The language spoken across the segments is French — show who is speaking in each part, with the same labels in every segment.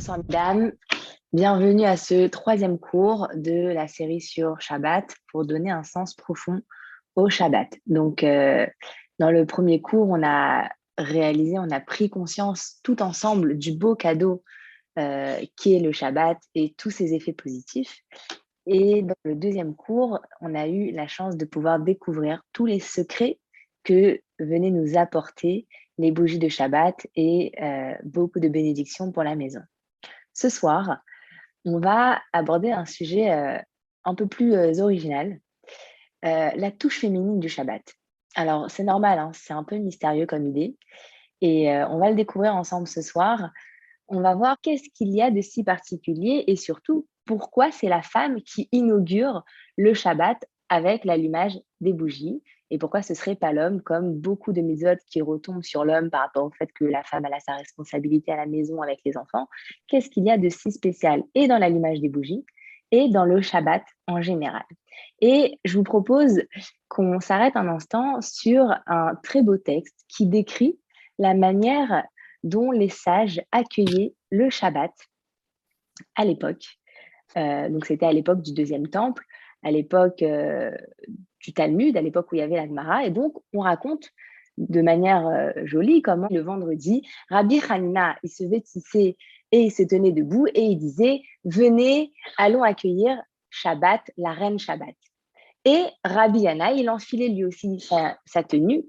Speaker 1: Bonsoir mesdames, bienvenue à ce troisième cours de la série sur Shabbat pour donner un sens profond au Shabbat. Donc, euh, dans le premier cours, on a réalisé, on a pris conscience tout ensemble du beau cadeau euh, qui est le Shabbat et tous ses effets positifs. Et dans le deuxième cours, on a eu la chance de pouvoir découvrir tous les secrets que venaient nous apporter les bougies de Shabbat et euh, beaucoup de bénédictions pour la maison. Ce soir, on va aborder un sujet euh, un peu plus euh, original, euh, la touche féminine du Shabbat. Alors, c'est normal, hein, c'est un peu mystérieux comme idée, et on va le découvrir ensemble ce soir. On va voir qu'est-ce qu'il y a de si particulier et surtout pourquoi c'est la femme qui inaugure le Shabbat avec l'allumage des bougies et pourquoi ce serait pas l'homme, comme beaucoup de méthodes qui retombent sur l'homme par rapport au fait que la femme a sa responsabilité à la maison avec les enfants? Qu'est-ce qu'il y a de si spécial et dans l'allumage des bougies et dans le Shabbat en général? Et je vous propose qu'on s'arrête un instant sur un très beau texte qui décrit la manière dont les sages accueillaient le Shabbat à l'époque. Euh, donc c'était à l'époque du deuxième temple, à l'époque euh, du Talmud, à l'époque où il y avait la Gemara. Et donc, on raconte de manière euh, jolie comment le vendredi, Rabbi Hanina, il se vêtissait et il se tenait debout et il disait Venez, allons accueillir Shabbat, la reine Shabbat. Et Rabbi Yana, il enfilait lui aussi sa, tenue,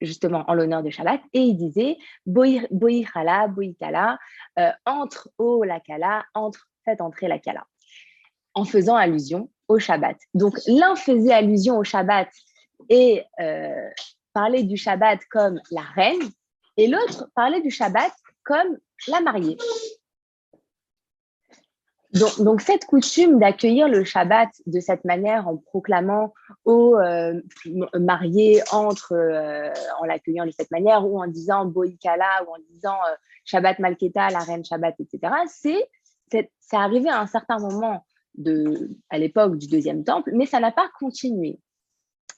Speaker 1: justement en l'honneur de Shabbat, et il disait Boïchala, Boïkala, euh, entre au la Kala, entre, faites entrer la Kala, en faisant allusion au Shabbat. Donc l'un faisait allusion au Shabbat et euh, parlait du Shabbat comme la reine, et l'autre parlait du Shabbat comme la mariée. Donc, cette coutume d'accueillir le Shabbat de cette manière en proclamant aux euh, entre, euh, en l'accueillant de cette manière, ou en disant Boïkala, ou en disant Shabbat Malketa, la reine Shabbat, etc., c'est arrivé à un certain moment à l'époque du deuxième temple, mais ça n'a pas continué.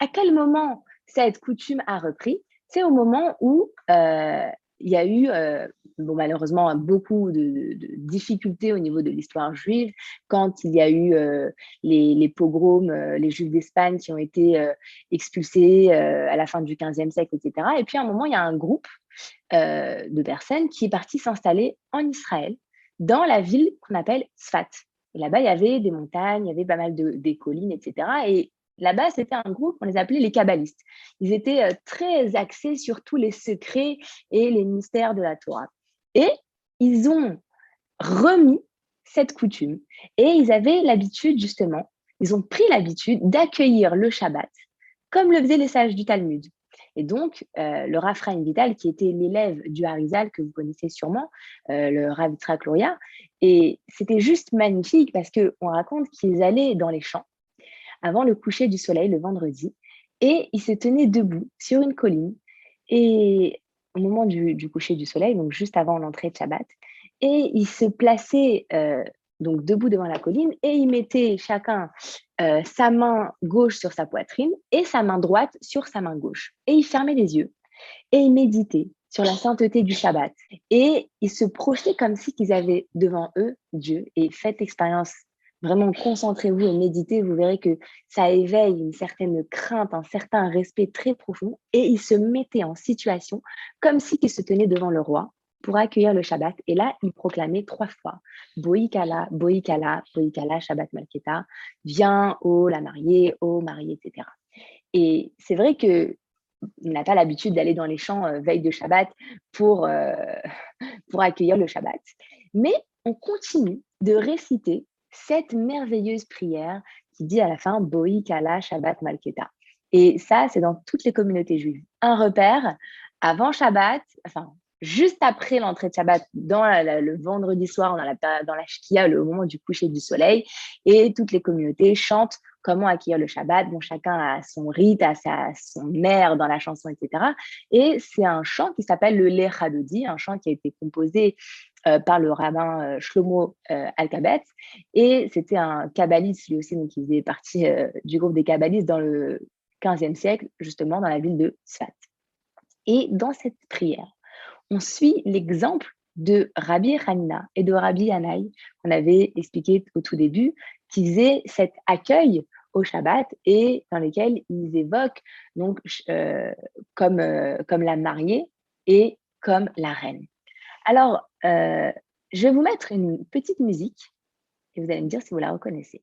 Speaker 1: À quel moment cette coutume a repris? C'est au moment où euh, il y a eu, euh, bon, malheureusement, beaucoup de, difficultés au niveau de l'histoire juive, quand il y a eu euh, les, les, pogroms, les juifs d'Espagne qui ont été expulsés à la fin du 15e siècle, etc. Et puis à un moment, il y a un groupe de personnes qui est parti s'installer en Israël, dans la ville qu'on appelle Sfat là-bas, il y avait des montagnes, il y avait pas mal de des collines, etc. Et là-bas, c'était un groupe, on les appelait les kabbalistes. Ils étaient euh, très axés sur tous les secrets et les mystères de la Torah. Et ils ont remis cette coutume. Et ils avaient l'habitude, justement, ils ont pris l'habitude d'accueillir le Shabbat, comme le faisaient les sages du Talmud. Et donc, euh, le Rav Vidal, qui était l'élève du Harizal, que vous connaissez sûrement, euh, le Rav Yitzhak et c'était juste magnifique parce qu'on raconte qu'ils allaient dans les champs avant le coucher du soleil le vendredi et ils se tenaient debout sur une colline et au moment du, coucher du soleil, donc juste avant l'entrée de Shabbat, et ils se plaçaient euh, donc debout devant la colline, et ils mettaient chacun euh, sa main gauche sur sa poitrine et sa main droite sur sa main gauche. Et ils fermaient les yeux et ils méditaient sur la sainteté du Shabbat. Et ils se projetaient comme si qu'ils avaient devant eux Dieu. Et faites l'expérience, vraiment concentrez-vous et méditez, vous verrez que ça éveille une certaine crainte, un certain respect très profond. Et ils se mettaient en situation comme si qu'ils se tenaient devant le roi pour accueillir le Shabbat. Et là, il proclamait trois fois Boïkala, Boïkala, Boïkala, Shabbat Malketa, viens, oh la mariée, oh mariée, etc. Et c'est vrai que on n'a pas l'habitude d'aller dans les champs euh, veille de Shabbat pour, euh, pour accueillir le Shabbat. Mais on continue de réciter cette merveilleuse prière qui dit à la fin Boïkala Shabbat Malketa. Et ça, c'est dans toutes les communautés juives. Un repère, avant Shabbat, enfin, juste après l'entrée de Shabbat, dans le vendredi soir, dans la, dans la Shkia, le moment du coucher du soleil, et toutes les communautés chantent comment accueillir le Shabbat. Bon, chacun a son rite, a sa, son air dans la chanson, etc. Et c'est un chant qui s'appelle le Lechadodi, un chant qui a été composé euh, par le rabbin euh, Shlomo euh, Alkabet. Et c'était un kabbaliste, lui aussi, donc il faisait partie du groupe des kabbalistes dans le 15e siècle, justement dans la ville de Sfat. Et dans cette prière, on suit l'exemple de Rabbi Hanina et de Rabbi Yanaï, qu'on avait expliqué au tout début, qui faisaient cet accueil au Shabbat et dans lesquels ils évoquent donc euh, comme, euh, comme la mariée et comme la reine. Alors, euh, je vais vous mettre une petite musique et vous allez me dire si vous la reconnaissez.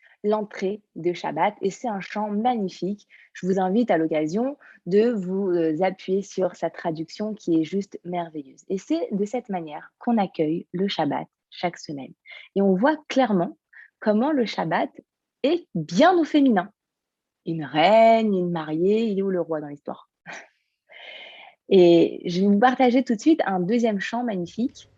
Speaker 1: l'entrée de Shabbat. Et c'est un chant magnifique. Je vous invite à l'occasion de vous euh, appuyer sur sa traduction qui est juste merveilleuse. Et c'est de cette manière qu'on accueille le Shabbat chaque semaine. Et on voit clairement comment le Shabbat est bien au féminin. Une reine, une mariée, il est où le roi dans l'histoire? Et je vais vous partager tout de suite un deuxième chant magnifique.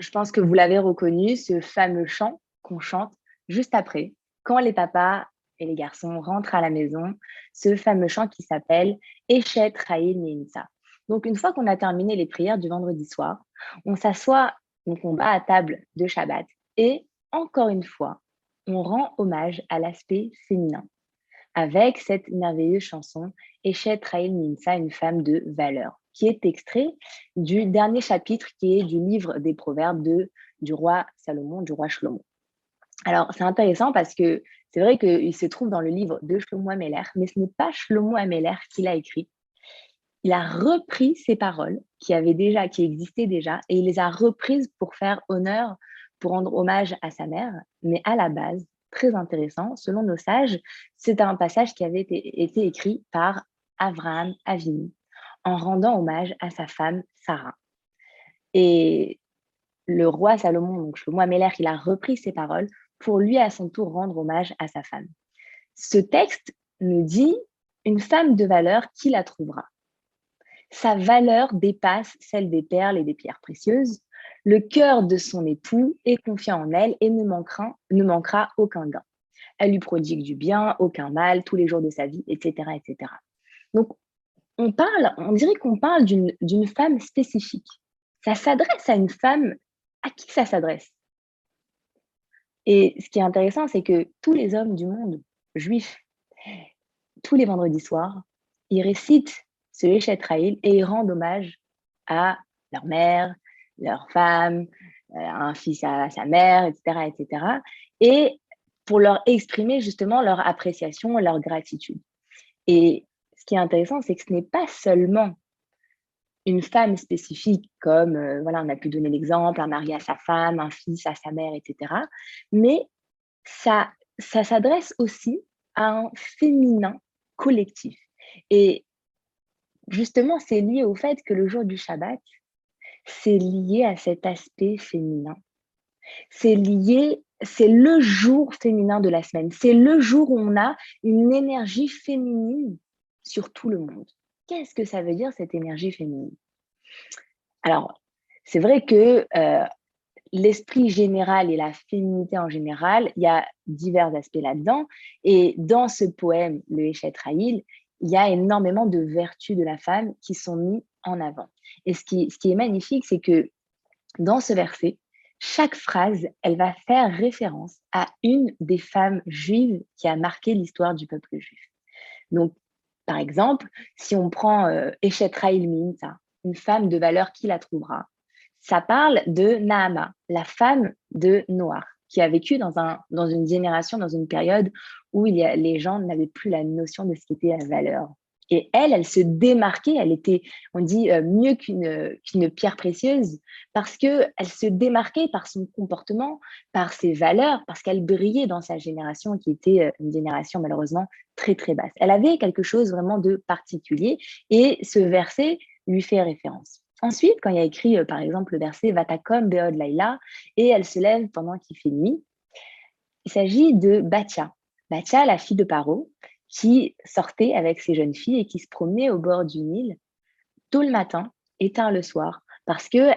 Speaker 1: Je pense que vous l'avez reconnu, ce fameux chant qu'on chante juste après, quand les papas et les garçons rentrent à la maison, ce fameux chant qui s'appelle Eshet Ra'il Mimsa. Donc, une fois qu'on a terminé les prières du vendredi soir, on s'assoit donc, on va à table de Shabbat. Et encore une fois, on rend hommage à l'aspect féminin avec cette merveilleuse chanson Eshet Raïl Minsa, une femme de valeur, qui est extrait du dernier chapitre qui est du livre des proverbes de, du roi Salomon, du roi Shlomo. Alors, c'est intéressant parce que c'est vrai qu'il se trouve dans le livre de Shlomo Ameler, mais ce n'est pas Shlomo Ameler qui l'a écrit, il a repris ces paroles qui avaient déjà, qui existaient déjà, et il les a reprises pour faire honneur, pour rendre hommage à sa mère. Mais à la base, très intéressant, selon nos sages, c'est un passage qui avait été, écrit par Abraham Avini en rendant hommage à sa femme Sarah. Et le roi Salomon, donc Shlomo Améler, il a repris ces paroles pour lui à son tour rendre hommage à sa femme. Ce texte nous dit une femme de valeur qui la trouvera sa valeur dépasse celle des perles et des pierres précieuses. Le cœur de son époux est confiant en elle et ne manquera, aucun gain. Elle lui prodigue du bien, aucun mal, tous les jours de sa vie, etc. etc. Donc, on parle, on dirait qu'on parle d'une femme spécifique. Ça s'adresse à une femme à qui ça s'adresse? Et ce qui est intéressant, c'est que tous les hommes du monde juifs, tous les vendredis soirs, ils récitent ce Échetraïl et ils rendent hommage à leur mère, leur femme, euh, un fils à sa mère, etc., etc. Et pour leur exprimer justement leur appréciation, leur gratitude. Et ce qui est intéressant, c'est que ce n'est pas seulement une femme spécifique, comme euh, voilà, on a pu donner l'exemple, un mari à sa femme, un fils à sa mère, etc. Mais ça, ça s'adresse aussi à un féminin collectif. Et justement, c'est lié au fait que le jour du Shabbat, c'est lié à cet aspect féminin. C'est lié, c'est le jour féminin de la semaine. C'est le jour où on a une énergie féminine sur tout le monde. Qu'est-ce que ça veut dire cette énergie féminine? Alors, c'est vrai que euh, l'esprit général et la féminité en général, il y a divers aspects là-dedans. Et dans ce poème, le Eshet Raïl, il y a énormément de vertus de la femme qui sont mises en avant. Et ce qui, est magnifique, c'est que dans ce verset, chaque phrase, elle va faire référence à une des femmes juives qui a marqué l'histoire du peuple juif. Donc, par exemple, si on prend euh, Eshet une femme de valeur qui la trouvera, ça parle de Naama, la femme de Noir qui a vécu dans, un, dans une génération, dans une période où il y a, les gens n'avaient plus la notion de ce qu'était la valeur. Et elle, elle se démarquait, elle était, on dit, euh, mieux qu'une qu'une pierre précieuse, parce qu'elle se démarquait par son comportement, par ses valeurs, parce qu'elle brillait dans sa génération, qui était euh, une génération malheureusement très, très basse. Elle avait quelque chose vraiment de particulier, et ce verset lui fait référence. Ensuite, quand il y a écrit, euh, par exemple, le verset Vatakom Beod Laila, et elle se lève pendant qu'il fait nuit, il s'agit de Batia. Batia, la fille de Paro, qui sortait avec ses jeunes filles et qui se promenait au bord du Nil tôt le matin et tard le soir, parce que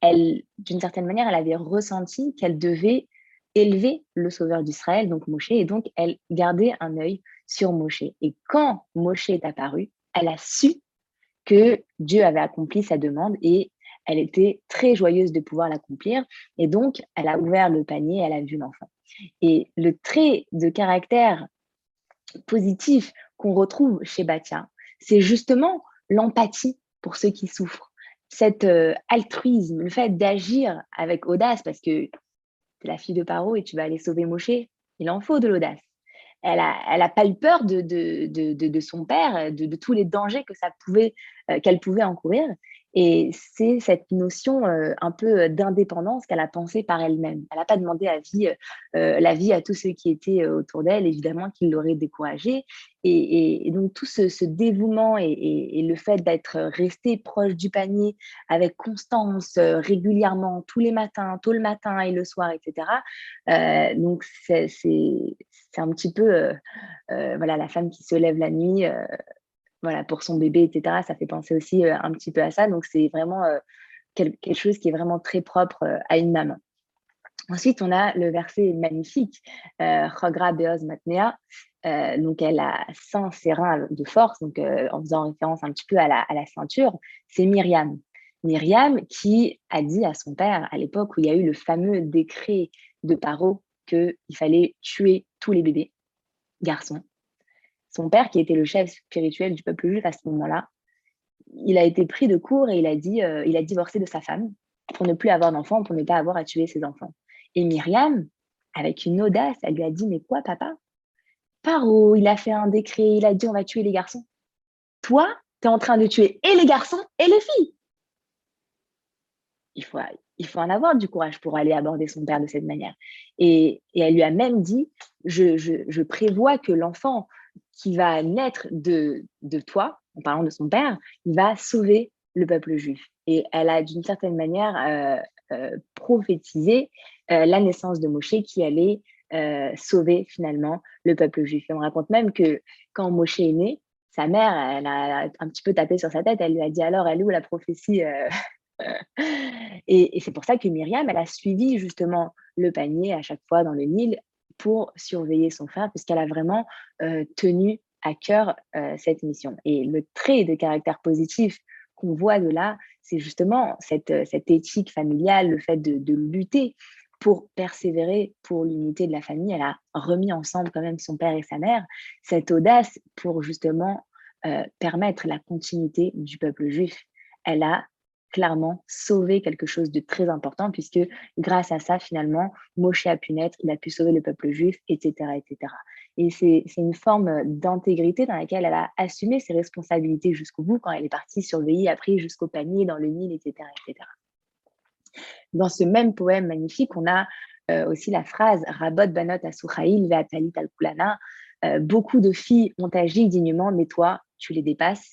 Speaker 1: elle, d'une certaine manière, elle avait ressenti qu'elle devait élever le sauveur d'Israël, donc Moshe, et donc elle gardait un œil sur Moshe. Et quand Moshe est apparu, elle a su que Dieu avait accompli sa demande et elle était très joyeuse de pouvoir l'accomplir. Et donc, elle a ouvert le panier, elle a vu l'enfant. Et le trait de caractère positif qu'on retrouve chez Batia, c'est justement l'empathie pour ceux qui souffrent. Cet euh, altruisme, le fait d'agir avec audace, parce que tu la fille de Paro et tu vas aller sauver Moshe, il en faut de l'audace. Elle n'a elle a pas eu peur de, de, de, de son père, de, tous les dangers que ça pouvait, euh, qu'elle pouvait encourir. Et c'est cette notion euh, un peu euh, d'indépendance qu'elle a pensée par elle-même. Elle n'a pas demandé euh, la vie à tous ceux qui étaient autour d'elle, évidemment, qui l'auraient découragée. Et, donc tout ce, dévouement et, le fait d'être resté proche du panier avec constance, régulièrement, tous les matins, tôt le matin et le soir, etc. donc c'est un petit peu voilà, la femme qui se lève la nuit voilà, pour son bébé, etc. Ça fait penser aussi euh, un petit peu à ça. Donc, c'est vraiment euh, quelque chose qui est vraiment très propre euh, à une maman. Ensuite, on a le verset magnifique, Chogra Beoz Matnea. donc, elle a 100 reins de force, donc en faisant référence un petit peu à la, à la ceinture. C'est Myriam. Myriam qui a dit à son père, à l'époque où il y a eu le fameux décret de Paro qu'il fallait tuer tous les bébés garçons son père, qui était le chef spirituel du peuple juif à ce moment-là, il a été pris de court et il a dit, euh, il a divorcé de sa femme pour ne plus avoir d'enfants, pour ne pas avoir à tuer ses enfants. Et Myriam, avec une audace, elle lui a dit, mais quoi, papa? Paro, il a fait un décret, il a dit, on va tuer les garçons. Toi, tu es en train de tuer et les garçons et les filles. Il faut, il faut en avoir du courage pour aller aborder son père de cette manière. Et, elle lui a même dit, je, je prévois que l'enfant qui va naître de, de toi, en parlant de son père, il va sauver le peuple juif. Et elle a d'une certaine manière euh, euh, prophétisé euh, la naissance de Moshe qui allait sauver finalement le peuple juif. Et on raconte même que quand Moshe est né, sa mère, elle a un petit peu tapé sur sa tête, elle lui a dit alors, elle est où la prophétie Et, et c'est pour ça que Myriam, elle a suivi justement le panier à chaque fois dans le Nil pour surveiller son frère, puisqu'elle a vraiment euh, tenu à cœur euh, cette mission. Et le trait de caractère positif qu'on voit de là, c'est justement cette, euh, cette, éthique familiale, le fait de, de lutter pour persévérer pour l'unité de la famille. Elle a remis ensemble quand même son père et sa mère, cette audace pour justement permettre la continuité du peuple juif. Elle a clairement sauver quelque chose de très important, puisque grâce à ça, finalement, Moshe a pu naître, il a pu sauver le peuple juif, etc. etc. Et c'est une forme d'intégrité dans laquelle elle a assumé ses responsabilités jusqu'au bout, quand elle est partie surveiller, après jusqu'au panier, dans le Nil, etc., etc. Dans ce même poème magnifique, on a euh, aussi la phrase Rabot banot asuchail ve'atalit al kulana. Euh, beaucoup de filles ont agi dignement, mais toi, tu les dépasses.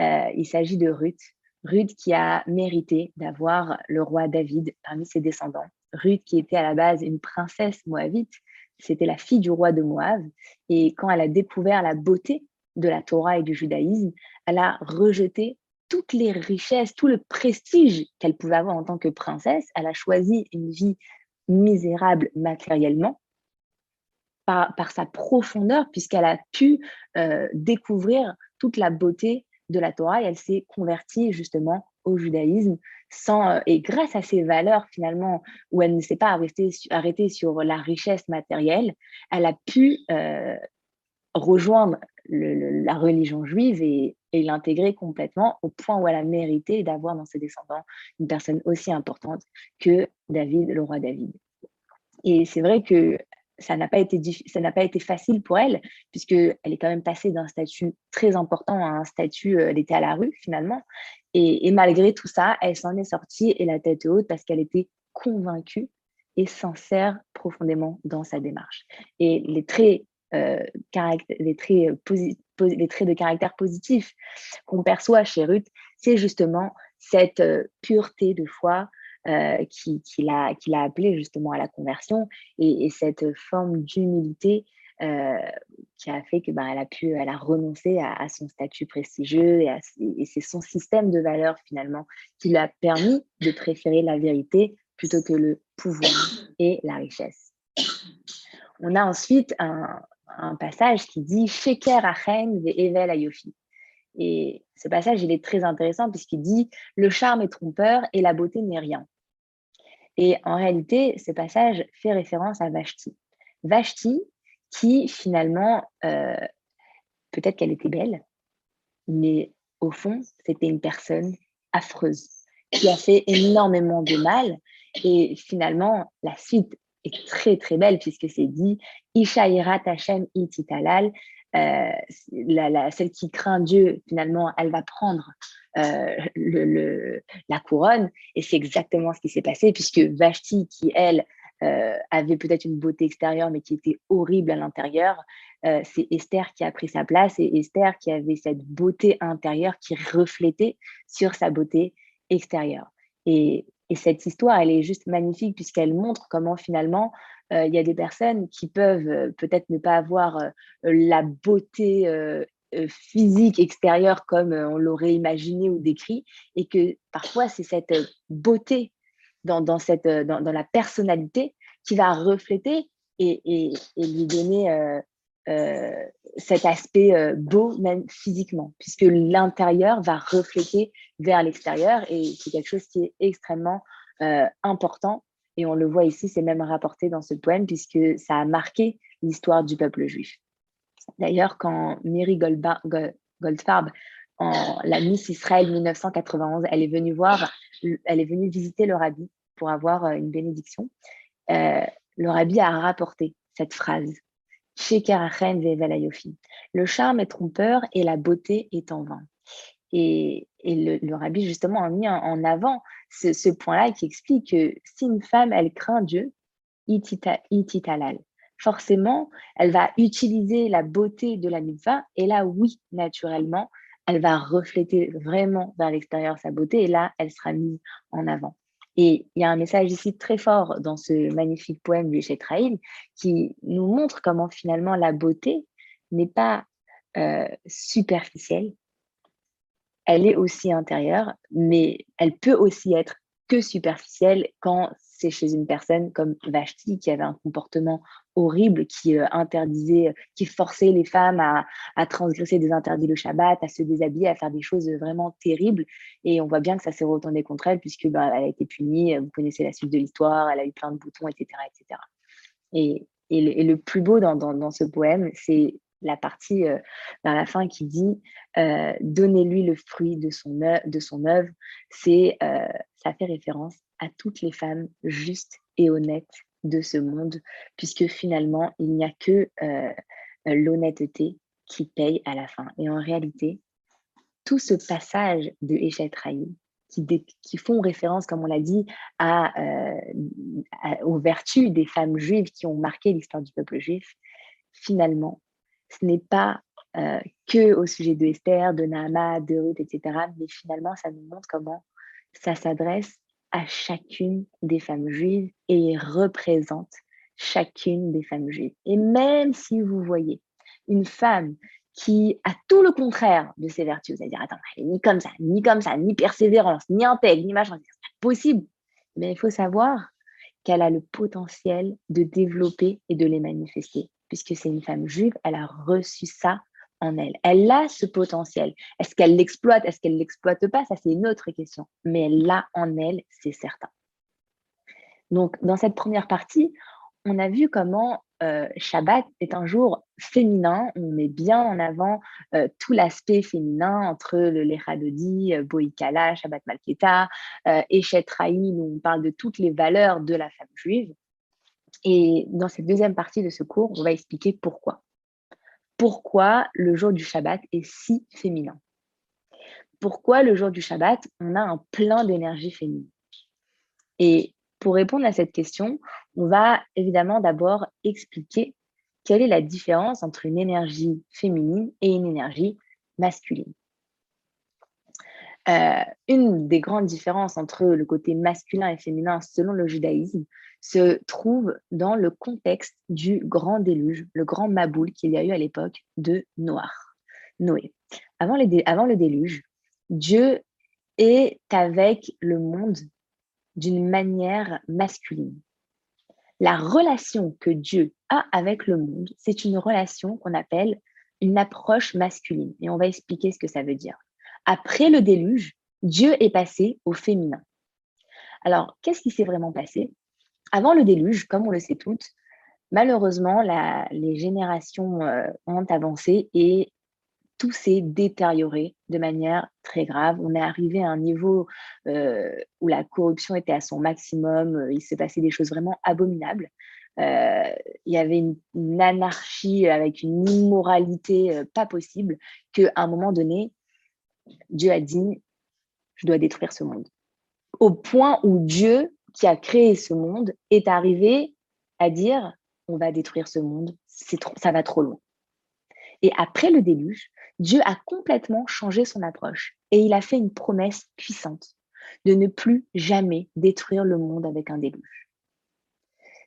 Speaker 1: Euh, il s'agit de Ruth, Ruth qui a mérité d'avoir le roi David parmi ses descendants. Ruth qui était à la base une princesse moabite, c'était la fille du roi de Moab. Et quand elle a découvert la beauté de la Torah et du judaïsme, elle a rejeté toutes les richesses, tout le prestige qu'elle pouvait avoir en tant que princesse. Elle a choisi une vie misérable matériellement par, sa profondeur, puisqu'elle a pu euh, découvrir toute la beauté de la Torah et elle s'est convertie justement au judaïsme sans, euh, et grâce à ces valeurs finalement où elle ne s'est pas arrêtée, sur la richesse matérielle, elle a pu euh, rejoindre la religion juive et, et l'intégrer complètement au point où elle a mérité d'avoir dans ses descendants une personne aussi importante que David, le roi David. Et c'est vrai que ça n'a pas été ça n'a pas été facile pour elle puisque elle est quand même passée d'un statut très important à un statut euh, elle était à la rue finalement. Et, malgré tout ça elle s'en est sortie et la tête haute parce qu'elle était convaincue et sincère profondément dans sa démarche. Et les traits euh, euh, les traits de caractère positifs qu'on perçoit chez Ruth, c'est justement cette pureté de foi, euh, qui, qui l'a appelé justement à la conversion et, cette forme d'humilité qui a fait que ben, elle a pu, elle a renoncé à, son statut prestigieux et, c'est son système de valeurs finalement qui lui a permis de préférer la vérité plutôt que le pouvoir et la richesse. On a ensuite un, passage qui dit Sheker Achem Evel Ayofi. Et ce passage, il est très intéressant puisqu'il dit Le charme est trompeur et la beauté n'est rien. Et en réalité, ce passage fait référence à Vashti. Vashti, qui finalement, euh, peut-être qu'elle était belle, mais au fond, c'était une personne affreuse qui a fait énormément de mal. Et finalement, la suite est très très belle puisque c'est dit Ishaïra Hashem ititalal, euh, la, celle qui craint Dieu, finalement, elle va prendre euh, la couronne. Et c'est exactement ce qui s'est passé, puisque Vashti, qui, elle, euh, avait peut-être une beauté extérieure, mais qui était horrible à l'intérieur, c'est Esther qui a pris sa place et Esther qui avait cette beauté intérieure qui reflétait sur sa beauté extérieure. Et, et cette histoire, elle est juste magnifique puisqu'elle montre comment finalement euh, il y a des personnes qui peuvent euh, peut-être ne pas avoir euh, la beauté physique extérieure comme on l'aurait imaginé ou décrit, et que parfois c'est cette beauté dans, cette, dans, la personnalité qui va refléter et, lui donner cet aspect beau même physiquement, puisque l'intérieur va refléter vers l'extérieur et c'est quelque chose qui est extrêmement important et on le voit ici, c'est même rapporté dans ce poème puisque ça a marqué l'histoire du peuple juif. D'ailleurs, quand Mary Goldfarb, en la Miss Israël 1991, elle est venue voir, elle est venue visiter le rabbi pour avoir euh, une bénédiction. Euh, le rabbi a rapporté cette phrase le charme est trompeur et la beauté est en vain. Et, le, rabbi, justement, a mis en avant ce, point-là qui explique que si une femme, elle craint Dieu, ititalal, forcément, elle va utiliser la beauté de la mitzvah. Et là, oui, naturellement, elle va refléter vraiment vers l'extérieur sa beauté. Et là, elle sera mise en avant. Et il y a un message ici très fort dans ce magnifique poème du Chetraïl qui nous montre comment finalement la beauté n'est pas euh, superficielle, elle est aussi intérieure, mais elle peut aussi être que superficielle quand chez une personne comme Vashti qui avait un comportement horrible, qui euh, interdisait, qui forçait les femmes à, transgresser des interdits le Shabbat, à se déshabiller, à faire des choses vraiment terribles. Et on voit bien que ça s'est retourné contre elle puisque ben, elle a été punie. Vous connaissez la suite de l'histoire, elle a eu plein de boutons, etc., etc. Et, le, plus beau dans ce poème, c'est la partie euh, vers la fin qui dit euh, donnez-lui le fruit de son œuvre, c'est euh, ça fait référence à toutes les femmes justes et honnêtes de ce monde puisque finalement il n'y a que l'honnêteté qui paye à la fin. Et en réalité tout ce passage de Eshet qui, qui, font référence, comme on l'a dit, aux vertus des femmes juives qui ont marqué l'histoire du peuple juif, finalement, ce n'est pas euh, que au sujet de Esther, de Nahama, de Ruth, etc. Mais finalement, ça nous montre comment ça s'adresse à chacune des femmes juives et représente chacune des femmes juives. Et même si vous voyez une femme qui a tout le contraire de ses vertus, vous allez dire, attends, elle est ni comme ça, ni comme ça, ni persévérance, ni intègre, ni machin, c'est pas possible. Mais il faut savoir qu'elle a le potentiel de développer et de les manifester puisque c'est une femme juive, elle a reçu ça en elle. Elle a ce potentiel. Est-ce qu'elle l'exploite? Est-ce qu'elle l'exploite pas? Ça, c'est une autre question. Mais elle l'a en elle, c'est certain. Donc, dans cette première partie, on a vu comment euh, Shabbat est un jour féminin. On met bien en avant euh, tout l'aspect féminin entre le Lechadodi, euh, Shabbat Malketa, euh, Eshet où on parle de toutes les valeurs de la femme juive. Et dans cette deuxième partie de ce cours, on va expliquer pourquoi. Pourquoi le jour du Shabbat est si féminin? Pourquoi le jour du Shabbat, on a un plein d'énergie féminine? Et pour répondre à cette question, on va évidemment d'abord expliquer quelle est la différence entre une énergie féminine et une énergie masculine. Euh, une des grandes différences entre le côté masculin et féminin selon le judaïsme se trouve dans le contexte du grand déluge, le grand Maboul qu'il y a eu à l'époque de Noé. Avant, avant le déluge, Dieu est avec le monde d'une manière masculine. La relation que Dieu a avec le monde, c'est une relation qu'on appelle une approche masculine. Et on va expliquer ce que ça veut dire. Après le déluge, Dieu est passé au féminin. Alors, qu'est-ce qui s'est vraiment passé? Avant le déluge, comme on le sait toutes, malheureusement, les générations euh, ont avancé et tout s'est détérioré de manière très grave. On est arrivé à un niveau euh, où la corruption était à son maximum. Euh, il s'est passé des choses vraiment abominables. Il y avait une, anarchie avec une immoralité pas possible qu'à un moment donné, Dieu a dit, je dois détruire ce monde. Au point où Dieu, qui a créé ce monde, est arrivé à dire, on va détruire ce monde, ça va trop loin. Et après le déluge, Dieu a complètement changé son approche et il a fait une promesse puissante de ne plus jamais détruire le monde avec un déluge.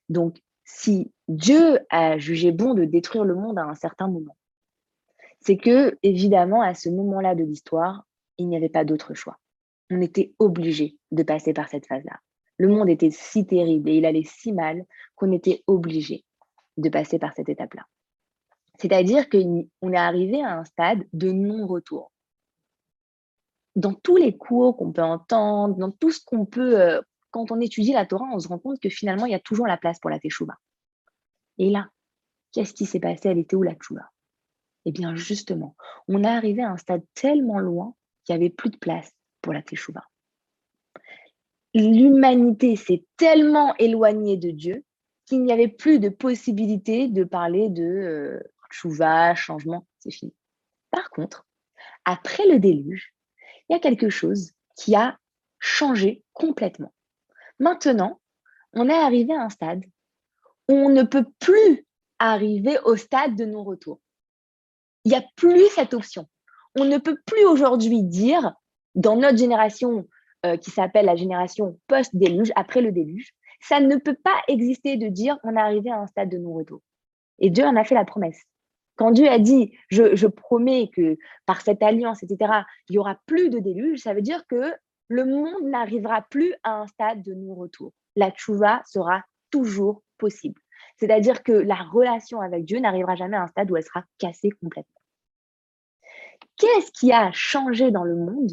Speaker 1: Donc, si Dieu a jugé bon de détruire le monde à un certain moment, c'est que, évidemment, à ce moment-là de l'histoire, il n'y avait pas d'autre choix. On était obligé de passer par cette phase-là. Le monde était si terrible et il allait si mal qu'on était obligé de passer par cette étape-là. C'est-à-dire qu'on est arrivé à un stade de non-retour. Dans tous les cours qu'on peut entendre, dans tout ce qu'on peut, euh, quand on étudie la Torah, on se rend compte que finalement, il y a toujours la place pour la Teshuvah. Et là, qu'est-ce qui s'est passé? Elle était où la Teshuvah Eh bien, justement, on est arrivé à un stade tellement loin qu'il n'y avait plus de place pour la Teshuvah. L'humanité s'est tellement éloignée de Dieu qu'il n'y avait plus de possibilité de parler de euh, changement, c'est fini. Par contre, après le déluge, il y a quelque chose qui a changé complètement. Maintenant, on est arrivé à un stade où on ne peut plus arriver au stade de non-retour. Il n'y a plus cette option. On ne peut plus aujourd'hui dire, dans notre génération euh, qui s'appelle la génération post-déluge, après le déluge, ça ne peut pas exister de dire on est arrivé à un stade de non-retour. Et Dieu en a fait la promesse. Quand Dieu a dit, je, promets que par cette alliance, etc., il n'y aura plus de déluge, ça veut dire que le monde n'arrivera plus à un stade de non-retour. La tchouva sera toujours possible. C'est-à-dire que la relation avec Dieu n'arrivera jamais à un stade où elle sera cassée complètement. Qu'est-ce qui a changé dans le monde?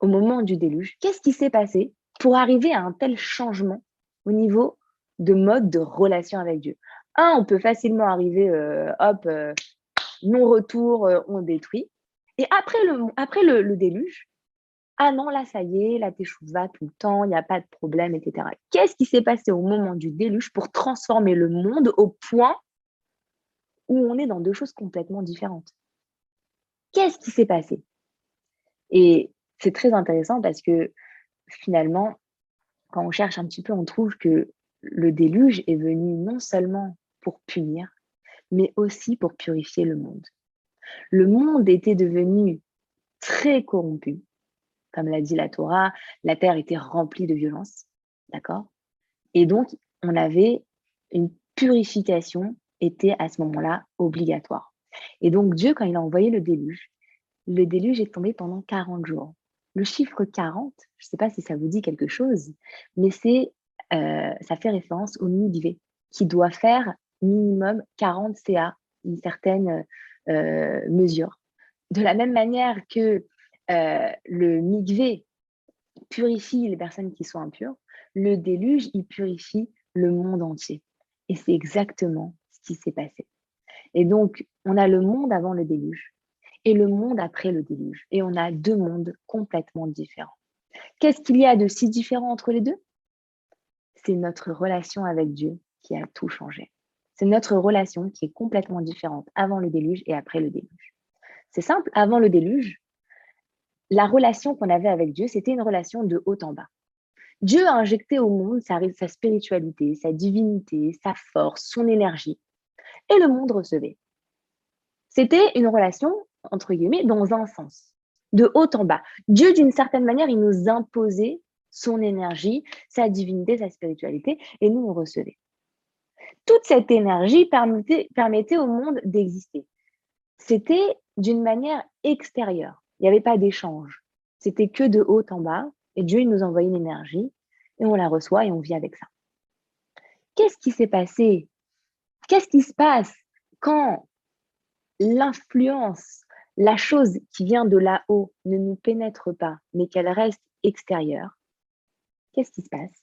Speaker 1: Au moment du déluge Qu'est-ce qui s'est passé pour arriver à un tel changement au niveau de mode de relation avec Dieu? Un, on peut facilement arriver, euh, hop, euh, non-retour, euh, on détruit. Et après le, après le, déluge, ah non, là, ça y est, là, va tout le temps, il n'y a pas de problème, etc. Qu'est-ce qui s'est passé au moment du déluge pour transformer le monde au point où on est dans deux choses complètement différentes? Qu'est-ce qui s'est passé? Et c'est très intéressant parce que finalement, quand on cherche un petit peu, on trouve que le déluge est venu non seulement pour punir, mais aussi pour purifier le monde. Le monde était devenu très corrompu. Comme l'a dit la Torah, la terre était remplie de violence. D'accord? Et donc, on avait une purification était à ce moment-là obligatoire. Et donc, Dieu, quand il a envoyé le déluge, le déluge est tombé pendant 40 jours. Le chiffre 40, je ne sais pas si ça vous dit quelque chose, mais c'est, euh, ça fait référence au Nidvé, qui doit faire minimum 40 CA, une certaine euh, mesure. De la même manière que euh, le migvé purifie les personnes qui sont impures, le déluge, il purifie le monde entier. Et c'est exactement ce qui s'est passé. Et donc, on a le monde avant le déluge et le monde après le déluge. Et on a deux mondes complètement différents. Qu'est-ce qu'il y a de si différent entre les deux? C'est notre relation avec Dieu qui a tout changé. C'est notre relation qui est complètement différente avant le déluge et après le déluge. C'est simple, avant le déluge, la relation qu'on avait avec Dieu, c'était une relation de haut en bas. Dieu a injecté au monde sa, sa spiritualité, sa divinité, sa force, son énergie, et le monde recevait. C'était une relation, entre guillemets, dans un sens. de haut en bas. Dieu, d'une certaine manière, il nous imposait son énergie, sa divinité, sa spiritualité, et nous, on recevait. Toute cette énergie permettait, permettait au monde d'exister. C'était d'une manière extérieure. Il n'y avait pas d'échange. C'était que de haut en bas, et Dieu il nous envoyait une énergie, et on la reçoit et on vit avec ça. Qu'est-ce qui s'est passé? Qu'est-ce qui se passe quand l'influence, la chose qui vient de là-haut ne nous pénètre pas, mais qu'elle reste extérieure Qu'est-ce qui se passe?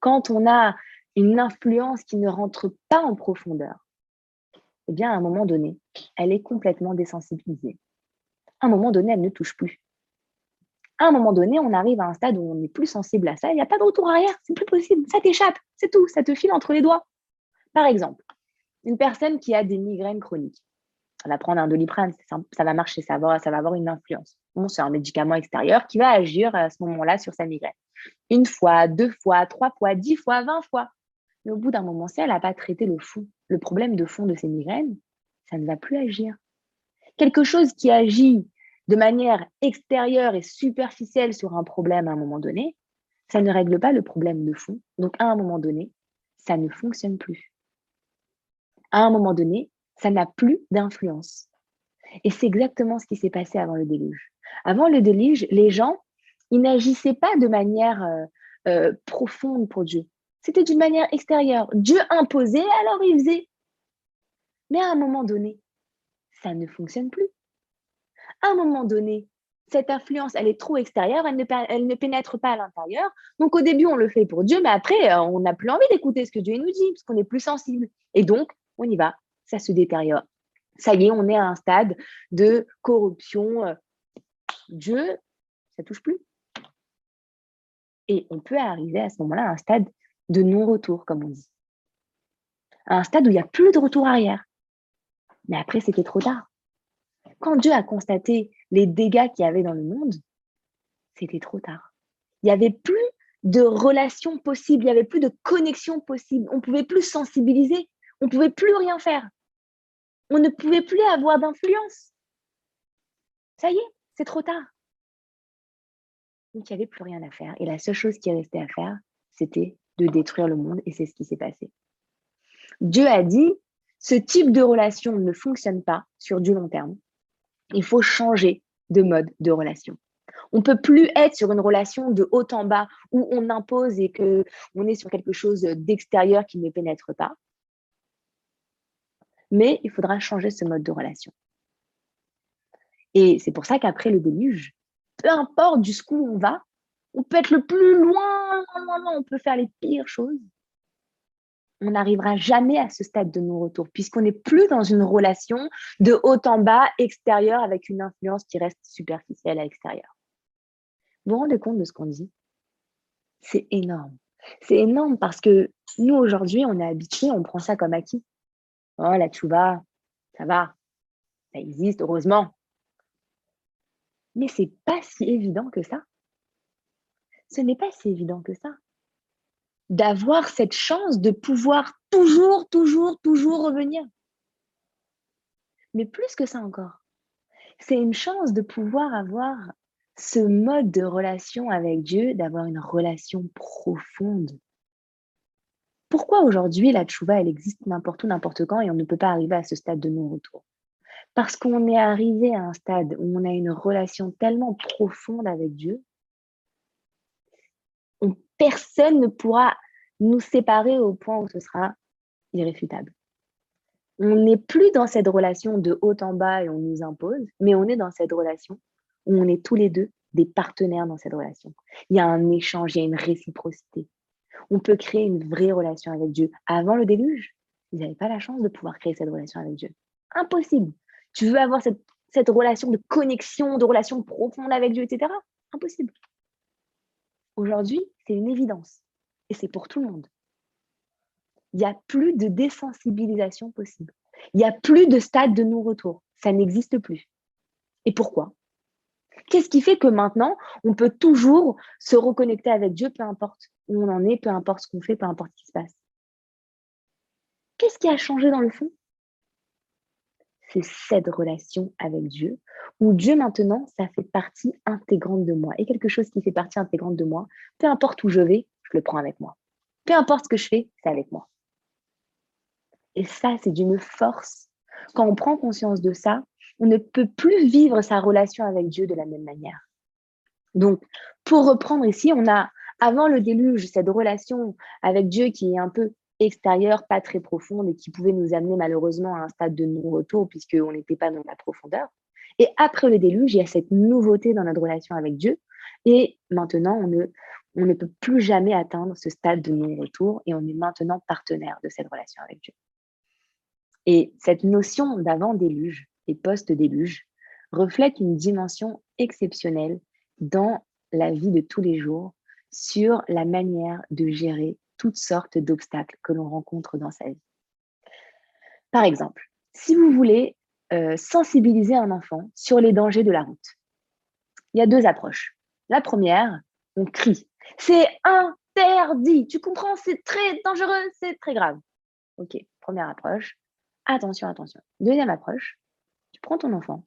Speaker 1: Quand on a une influence qui ne rentre pas en profondeur, eh bien, à un moment donné, elle est complètement désensibilisée. À un moment donné, elle ne touche plus à un moment donné, on arrive à un stade où on n'est plus sensible à ça, il n'y a pas de retour arrière, c'est plus possible, ça t'échappe, c'est tout, ça te file entre les doigts. Par exemple, une personne qui a des migraines chroniques, elle va prendre un doliprane, ça va marcher, ça va, avoir une influence. Bon, c'est un médicament extérieur qui va agir à ce moment-là sur sa migraine. Une fois, deux fois, trois fois, dix fois, vingt fois. Au bout d'un moment, si elle n'a pas traité le fond, le problème de fond de ses migraines, ça ne va plus agir. Quelque chose qui agit de manière extérieure et superficielle sur un problème à un moment donné, ça ne règle pas le problème de fond. Donc, à un moment donné, ça ne fonctionne plus. À un moment donné, ça n'a plus d'influence. Et c'est exactement ce qui s'est passé avant le déluge. Avant le déluge, les gens, ils n'agissaient pas de manière euh, euh, profonde pour Dieu. C'était d'une manière extérieure. Dieu imposait, alors il faisait. Mais à un moment donné, ça ne fonctionne plus à un moment donné, cette influence, elle est trop extérieure, elle ne, elle ne pénètre pas à l'intérieur. Donc au début, on le fait pour Dieu, mais après, euh, on n'a plus envie d'écouter ce que Dieu nous dit, parce qu'on est plus sensible. Et donc, on y va, ça se détériore. Ça y est, on est à un stade de corruption. Euh, Dieu, ça touche plus. Et on peut arriver à ce moment-là à un stade de non-retour, comme on dit. À un stade où il n'y a plus de retour arrière. Mais après, c'était trop tard. Quand Dieu a constaté les dégâts qu'il y avait dans le monde, c'était trop tard. Il n'y avait plus de relations possibles, il n'y avait plus de connexion possible. On ne pouvait plus sensibiliser, on ne pouvait plus rien faire. On ne pouvait plus avoir d'influence. Ça y est, c'est trop tard. Donc il n'y avait plus rien à faire. Et la seule chose qui restait à faire, c'était de détruire le monde. Et c'est ce qui s'est passé. Dieu a dit, ce type de relation ne fonctionne pas sur du long terme il faut changer de mode de relation. On ne peut plus être sur une relation de haut en bas où on impose et que on est sur quelque chose d'extérieur qui ne pénètre pas. Mais il faudra changer ce mode de relation. Et c'est pour ça qu'après le déluge, peu importe jusqu'où on va, on peut être le plus loin, loin, loin, on peut faire les pires choses on n'arrivera jamais à ce stade de non-retour, puisqu'on n'est plus dans une relation de haut en bas, extérieure, avec une influence qui reste superficielle à l'extérieur. Vous vous rendez compte de ce qu'on dit? C'est énorme. C'est énorme parce que nous, aujourd'hui, on est habitués, on prend ça comme acquis. Oh, la tchouva, ça va, ça existe, heureusement. Mais c'est pas si évident que ça. Ce n'est pas si évident que ça d'avoir cette chance de pouvoir toujours, toujours, toujours revenir. Mais plus que ça encore, c'est une chance de pouvoir avoir ce mode de relation avec Dieu, d'avoir une relation profonde. Pourquoi aujourd'hui la tchouva, elle existe n'importe où, n'importe quand et on ne peut pas arriver à ce stade de non-retour? Parce qu'on est arrivé à un stade où on a une relation tellement profonde avec Dieu personne ne pourra nous séparer au point où ce sera irréfutable. On n'est plus dans cette relation de haut en bas et on nous impose, mais on est dans cette relation où on est tous les deux des partenaires dans cette relation. Il y a un échange, il y a une réciprocité. On peut créer une vraie relation avec Dieu. Avant le déluge, ils n'avaient pas la chance de pouvoir créer cette relation avec Dieu. Impossible. Tu veux avoir cette, relation de connexion, de relation profonde avec Dieu, etc. Impossible. Aujourd'hui, c'est une évidence. Et c'est pour tout le monde. Il n'y a plus de désensibilisation possible. Il n'y a plus de stade de non-retour. Ça n'existe plus. Et pourquoi? Qu'est-ce qui fait que maintenant, on peut toujours se reconnecter avec Dieu, peu importe où on en est, peu importe ce qu'on fait, peu importe ce qui se passe? Qu'est-ce qui a changé dans le fond? C'est cette relation avec Dieu où Dieu maintenant, ça fait partie intégrante de moi. Et quelque chose qui fait partie intégrante de moi, peu importe où je vais, je le prends avec moi. Peu importe ce que je fais, c'est avec moi. Et ça, c'est d'une force. Quand on prend conscience de ça, on ne peut plus vivre sa relation avec Dieu de la même manière. Donc, pour reprendre ici, on a avant le déluge cette relation avec Dieu qui est un peu extérieure, pas très profonde et qui pouvait nous amener malheureusement à un stade de non-retour puisqu'on n'était pas dans la profondeur. Et après le déluge, il y a cette nouveauté dans notre relation avec Dieu. Et maintenant, on ne, on ne peut plus jamais atteindre ce stade de non-retour et on est maintenant partenaire de cette relation avec Dieu. Et cette notion d'avant-déluge post-déluge reflète une dimension exceptionnelle dans la vie de tous les jours sur la manière de gérer toutes sortes d'obstacles que l'on rencontre dans sa vie. Par exemple, si vous voulez euh, sensibiliser un enfant sur les dangers de la route, il y a deux approches. La première, on crie. C'est interdit. Tu comprends, c'est très dangereux, c'est très grave. Ok, première approche. Attention, attention. Deuxième approche, tu prends ton enfant,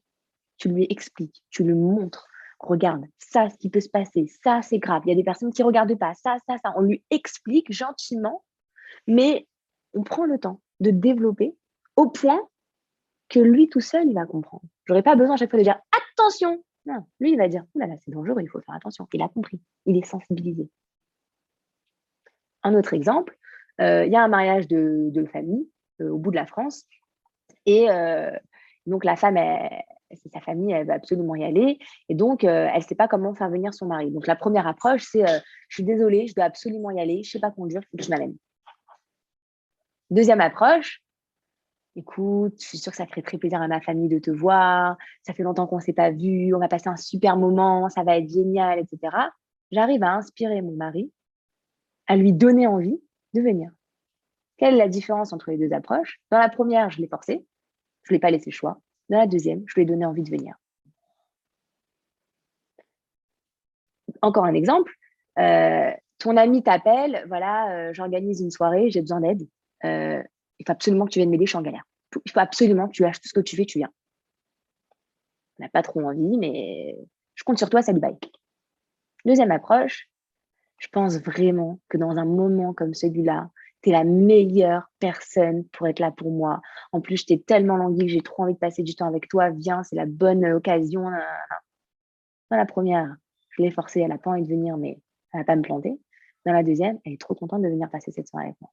Speaker 1: tu lui expliques, tu lui montres regarde, ça, ce qui peut se passer, ça, c'est grave. Il y a des personnes qui ne regardent pas, ça, ça, ça. On lui explique gentiment, mais on prend le temps de développer au point que lui tout seul, il va comprendre. Je n'aurai pas besoin à chaque fois de dire attention. Non, lui, il va dire, là là, c'est dangereux, il faut faire attention. Il a compris, il est sensibilisé. Un autre exemple, euh, il y a un mariage de, famille euh, au bout de la France. Et euh, donc, la femme, c'est sa famille, elle va absolument y aller. Et donc, euh, elle ne sait pas comment faire venir son mari. Donc, la première approche, c'est euh, je suis désolée, je dois absolument y aller, je ne sais pas conduire, il faut que je m'amène. Deuxième approche, écoute, je suis sûre que ça ferait très plaisir à ma famille de te voir, ça fait longtemps qu'on ne s'est pas vu, on va passer un super moment, ça va être génial, etc. J'arrive à inspirer mon mari, à lui donner envie de venir. Quelle est la différence entre les deux approches? Dans la première, je l'ai forcé, je ne l'ai pas laissé le choix. Dans la deuxième, je lui ai donné envie de venir. Encore un exemple, euh, ton ami t'appelle, voilà, euh, j'organise une soirée, j'ai besoin d'aide. Euh, il faut absolument que tu viennes m'aider, je suis en galère. Il faut absolument que tu lâches tout ce que tu fais, tu viens. On n'a pas trop envie, mais je compte sur toi, salut, bye. Deuxième approche, je pense vraiment que dans un moment comme celui-là, tu es la meilleure personne pour être là pour moi. En plus, je t'ai tellement languie que j'ai trop envie de passer du temps avec toi. Viens, c'est la bonne occasion. Dans la première, je l'ai forcée, elle n'a pas envie de venir, mais elle va pas me planter. Dans la deuxième, elle est trop contente de venir passer cette soirée avec moi.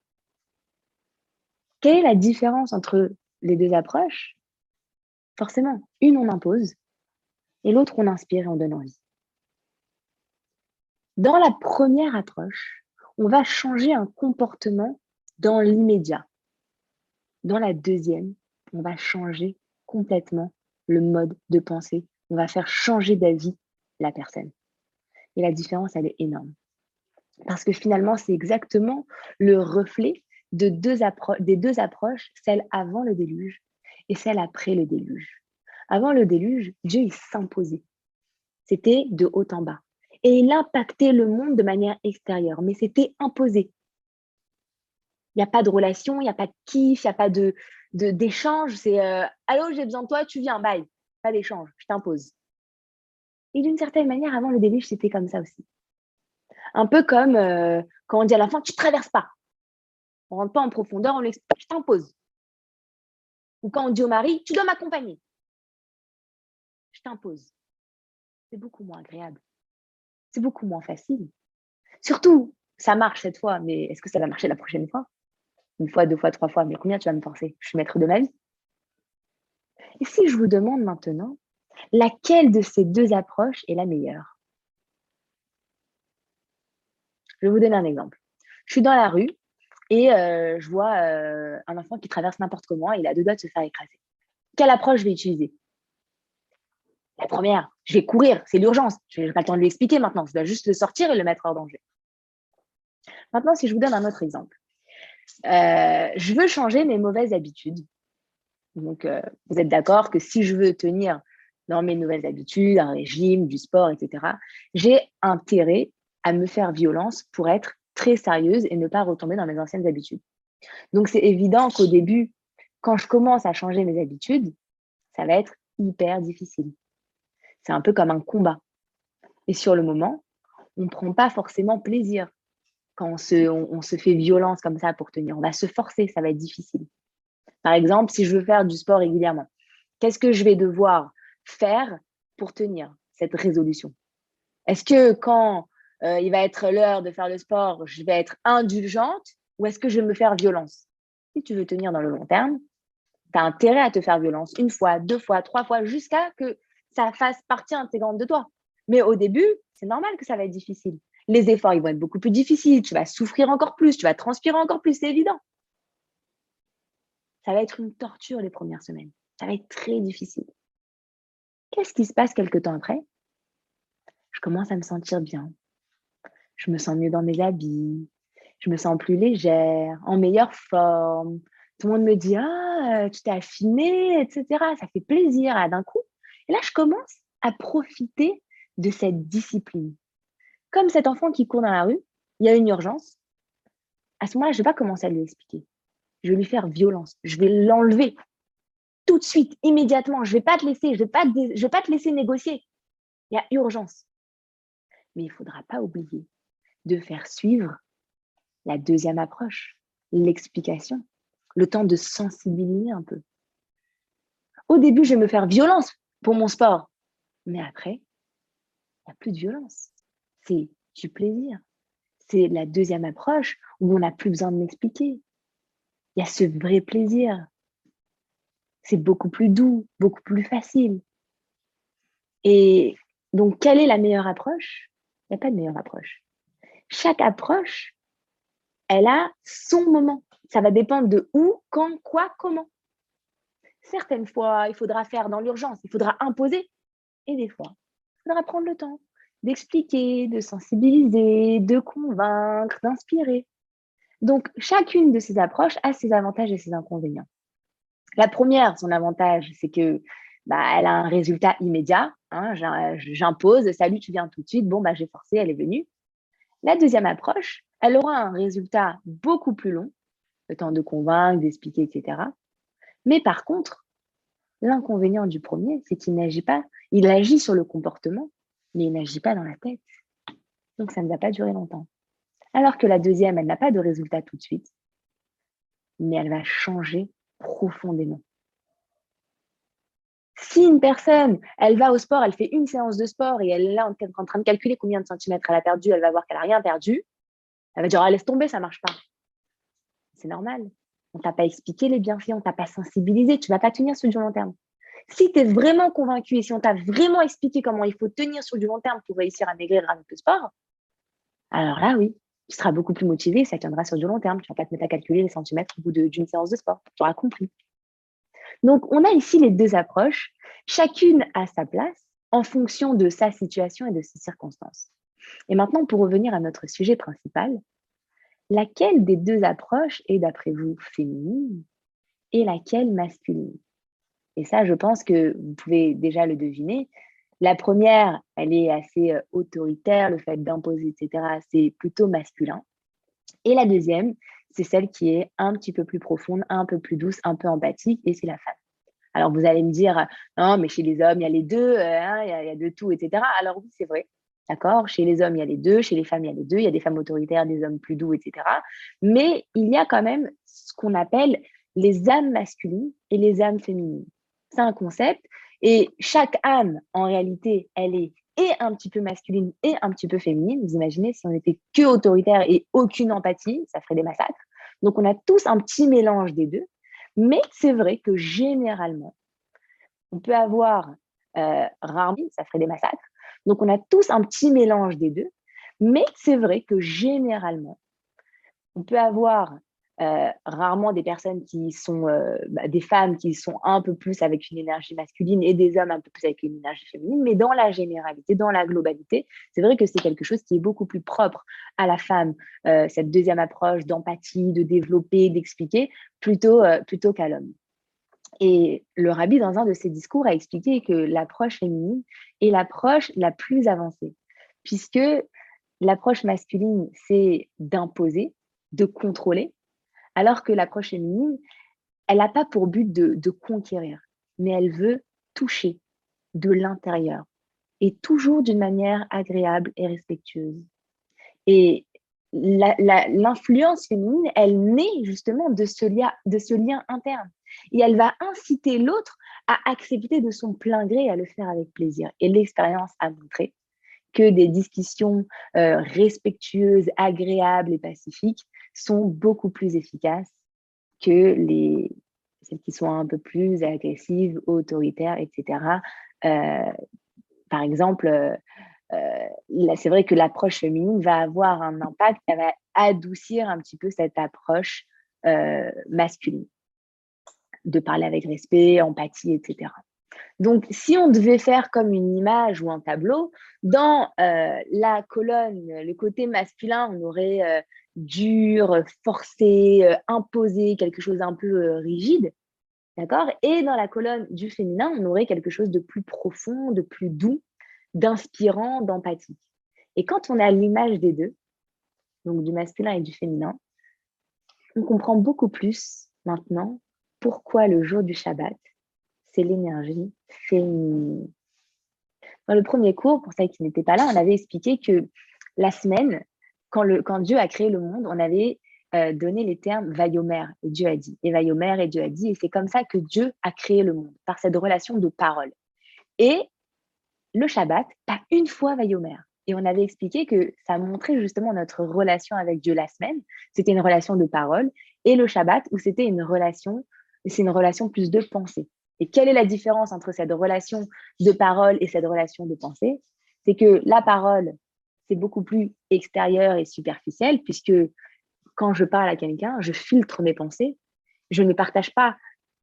Speaker 1: Quelle est la différence entre les deux approches? Forcément, une on impose et l'autre on inspire et on donne envie. Dans la première approche, on va changer un comportement dans l'immédiat. Dans la deuxième, on va changer complètement le mode de pensée. On va faire changer d'avis la personne. Et la différence, elle est énorme. Parce que finalement, c'est exactement le reflet des deux approches, celle avant le déluge et celle après le déluge. Avant le déluge, Dieu, s'imposait. C'était de haut en bas et il impactait le monde de manière extérieure, mais c'était imposé. Il n'y a pas de relation, il n'y a pas de kiff, il n'y a pas de, d'échange. C'est euh, Allô, j'ai besoin de toi, tu viens, bye. Pas d'échange, je t'impose. Et d'une certaine manière, avant le déluge, c'était comme ça aussi. Un peu comme euh, quand on dit à fin, tu ne traverses pas. On ne rentre pas en profondeur, on l'explique, je t'impose. Ou quand on dit au mari, tu dois m'accompagner. Je t'impose. C'est beaucoup moins agréable c'est beaucoup moins facile. Surtout, ça marche cette fois, mais est-ce que ça va marcher la prochaine fois? Une fois, deux fois, trois fois, mais combien tu vas me forcer? Je suis maître de ma vie. Et si je vous demande maintenant, laquelle de ces deux approches est la meilleure? Je vais vous donner un exemple. Je suis dans la rue et euh, je vois euh, un enfant qui traverse n'importe comment et il a deux doigts de se faire écraser. Quelle approche je vais utiliser? La première, je vais courir, c'est l'urgence. Je n'ai pas le temps de lui expliquer maintenant. Je dois juste le sortir et le mettre hors danger. Maintenant, si je vous donne un autre exemple. Euh, je veux changer mes mauvaises habitudes. Donc, euh, vous êtes d'accord que si je veux tenir dans mes nouvelles habitudes, un régime, du sport, etc., j'ai intérêt à me faire violence pour être très sérieuse et ne pas retomber dans mes anciennes habitudes. Donc, c'est évident qu'au début, quand je commence à changer mes habitudes, ça va être hyper difficile C'est un peu comme un combat. Et sur le moment, on ne prend pas forcément plaisir quand on se, fait violence comme ça pour tenir. On va se forcer, ça va être difficile. Par exemple, si je veux faire du sport régulièrement, qu'est-ce que je vais devoir faire pour tenir cette résolution? Est-ce que quand euh, il va être l'heure de faire le sport, je vais être indulgente ou est-ce que je vais me faire violence? Si tu veux tenir dans le long terme, tu as intérêt à te faire violence une fois, deux fois, trois fois, jusqu'à que ça fasse partie intégrante de toi. Mais au début, c'est normal que ça va être difficile. Les efforts, ils vont être beaucoup plus difficiles. Tu vas souffrir encore plus, tu vas transpirer encore plus, c'est évident. Ça va être une torture les premières semaines. Ça va être très difficile. Qu'est-ce qui se passe quelques temps après? Je commence à me sentir bien. Je me sens mieux dans mes habits. Je me sens plus légère, en meilleure forme. Tout le monde me dit Ah, tu t'es affinée, etc. Ça fait plaisir d'un coup. Et là, je commence à profiter de cette discipline. Comme cet enfant qui court dans la rue, il y a une urgence. À ce moment-là, je ne vais pas commencer à lui expliquer. Je vais lui faire violence. Je vais l'enlever tout de suite, immédiatement. Je ne vais pas te laisser, je vais pas te laisser négocier. Il y a urgence. Mais il ne faudra pas oublier de faire suivre la deuxième approche, l'explication, le temps de sensibiliser un peu. Au début, je vais me faire violence pour mon sport. Mais après, il n'y a plus de violence. C'est du plaisir. C'est la deuxième approche où on n'a plus besoin de m'expliquer. Il y a ce vrai plaisir. C'est beaucoup plus doux, beaucoup plus facile. Et donc, quelle est la meilleure approche? Il n'y a pas de meilleure approche. Chaque approche, elle a son moment. Ça va dépendre de où, quand, quoi, comment. Certaines fois, il faudra faire dans l'urgence, il faudra imposer. Et des fois, il faudra prendre le temps d'expliquer, de sensibiliser, de convaincre, d'inspirer. Donc, chacune de ces approches a ses avantages et ses inconvénients. La première, son avantage, c'est que bah, elle a un résultat immédiat. Hein, J'impose, salut, tu viens tout de suite. Bon, bah, j'ai forcé, elle est venue. La deuxième approche, elle aura un résultat beaucoup plus long, le temps de convaincre, d'expliquer, etc. Mais par contre, l'inconvénient du premier, c'est qu'il n'agit pas, il agit sur le comportement, mais il n'agit pas dans la tête. Donc ça ne va pas durer longtemps. Alors que la deuxième, elle n'a pas de résultat tout de suite, mais elle va changer profondément. Si une personne, elle va au sport, elle fait une séance de sport et elle est là en train de calculer combien de centimètres elle a perdu, elle va voir qu'elle n'a rien perdu, elle va dire ah, laisse tomber, ça ne marche pas. C'est normal. On t'a pas expliqué les bienfaits, on t'a pas sensibilisé, tu vas pas tenir sur du long terme. Si tu es vraiment convaincu et si on t'a vraiment expliqué comment il faut tenir sur du long terme pour réussir à maigrir avec le sport, alors là, oui, tu seras beaucoup plus motivé, ça tiendra sur du long terme. Tu vas pas te mettre à calculer les centimètres au bout d'une séance de sport. Tu auras compris. Donc, on a ici les deux approches, chacune à sa place en fonction de sa situation et de ses circonstances. Et maintenant, pour revenir à notre sujet principal, laquelle des deux approches est d'après vous féminine et laquelle masculine? Et ça, je pense que vous pouvez déjà le deviner. La première, elle est assez euh, autoritaire, le fait d'imposer, etc., c'est plutôt masculin. Et la deuxième, c'est celle qui est un petit peu plus profonde, un peu plus douce, un peu empathique, et c'est la femme. Alors vous allez me dire, non, mais chez les hommes, il y a les deux, euh, hein, il, y a, de tout, etc. Alors oui, c'est vrai. D'accord? Chez les hommes, il y a les deux, chez les femmes, il y a les deux, il y a des femmes autoritaires, des hommes plus doux, etc. Mais il y a quand même ce qu'on appelle les âmes masculines et les âmes féminines. C'est un concept. Et chaque âme, en réalité, elle est et un petit peu masculine et un petit peu féminine. Vous imaginez, si on était que autoritaire et aucune empathie, ça ferait des massacres. Donc, on a tous un petit mélange des deux. Mais c'est vrai que généralement, on peut avoir euh, rarement, ça ferait des massacres, donc, on a tous un petit mélange des deux. Mais c'est vrai que généralement, on peut avoir euh, rarement des personnes qui sont euh, bah, des femmes qui sont un peu plus avec une énergie masculine et des hommes un peu plus avec une énergie féminine, mais dans la généralité, dans la globalité, c'est vrai que c'est quelque chose qui est beaucoup plus propre à la femme, euh, cette deuxième approche d'empathie, de développer, d'expliquer, plutôt, plutôt qu'à l'homme. Et le rabbi, dans un de ses discours, a expliqué que l'approche féminine est l'approche la plus avancée, puisque l'approche masculine, c'est d'imposer, de contrôler, alors que l'approche féminine, elle n'a pas pour but de, conquérir, mais elle veut toucher de l'intérieur, et toujours d'une manière agréable et respectueuse. Et l'influence féminine, elle naît justement de ce, lien, de ce lien interne. Et elle va inciter l'autre à accepter de son plein gré à le faire avec plaisir. Et l'expérience a montré que des discussions euh, respectueuses, agréables et pacifiques sont beaucoup plus efficaces que les, celles qui sont un peu plus agressives, autoritaires, etc. Euh, par exemple, euh, c'est vrai que l'approche féminine va avoir un impact, elle va adoucir un petit peu cette approche masculine, de parler avec respect, empathie, etc. Donc, si on devait faire comme une image ou un tableau, dans euh, la colonne, le côté masculin, on aurait euh, dur, forcé, euh, imposé, quelque chose un peu rigide. D'accord? Et dans la colonne du féminin, on aurait quelque chose de plus profond, de plus doux, d'inspirant, d'empathique. Et quand on a l'image des deux, donc du masculin et du féminin, on comprend beaucoup plus maintenant pourquoi le jour du Shabbat, c'est l'énergie féminine. Dans le premier cours, pour celles qui n'étaient pas là, on avait expliqué que la semaine, quand, le, quand Dieu a créé le monde, on avait euh, donné les termes Vayomer, et Dieu a dit, et Vayomer, et Dieu a dit, et c'est comme ça que Dieu a créé le monde, par cette relation de parole. Et le Shabbat, pas une fois Vayomer. Et on avait expliqué que ça montrait justement notre relation avec Dieu la semaine. C'était une relation de parole. Et le Shabbat, où c'était une relation, c'est une relation plus de pensée. Et quelle est la différence entre cette relation de parole et cette relation de pensée? C'est que la parole, c'est beaucoup plus extérieur et superficiel, puisque quand je parle à quelqu'un, je filtre mes pensées. Je ne partage pas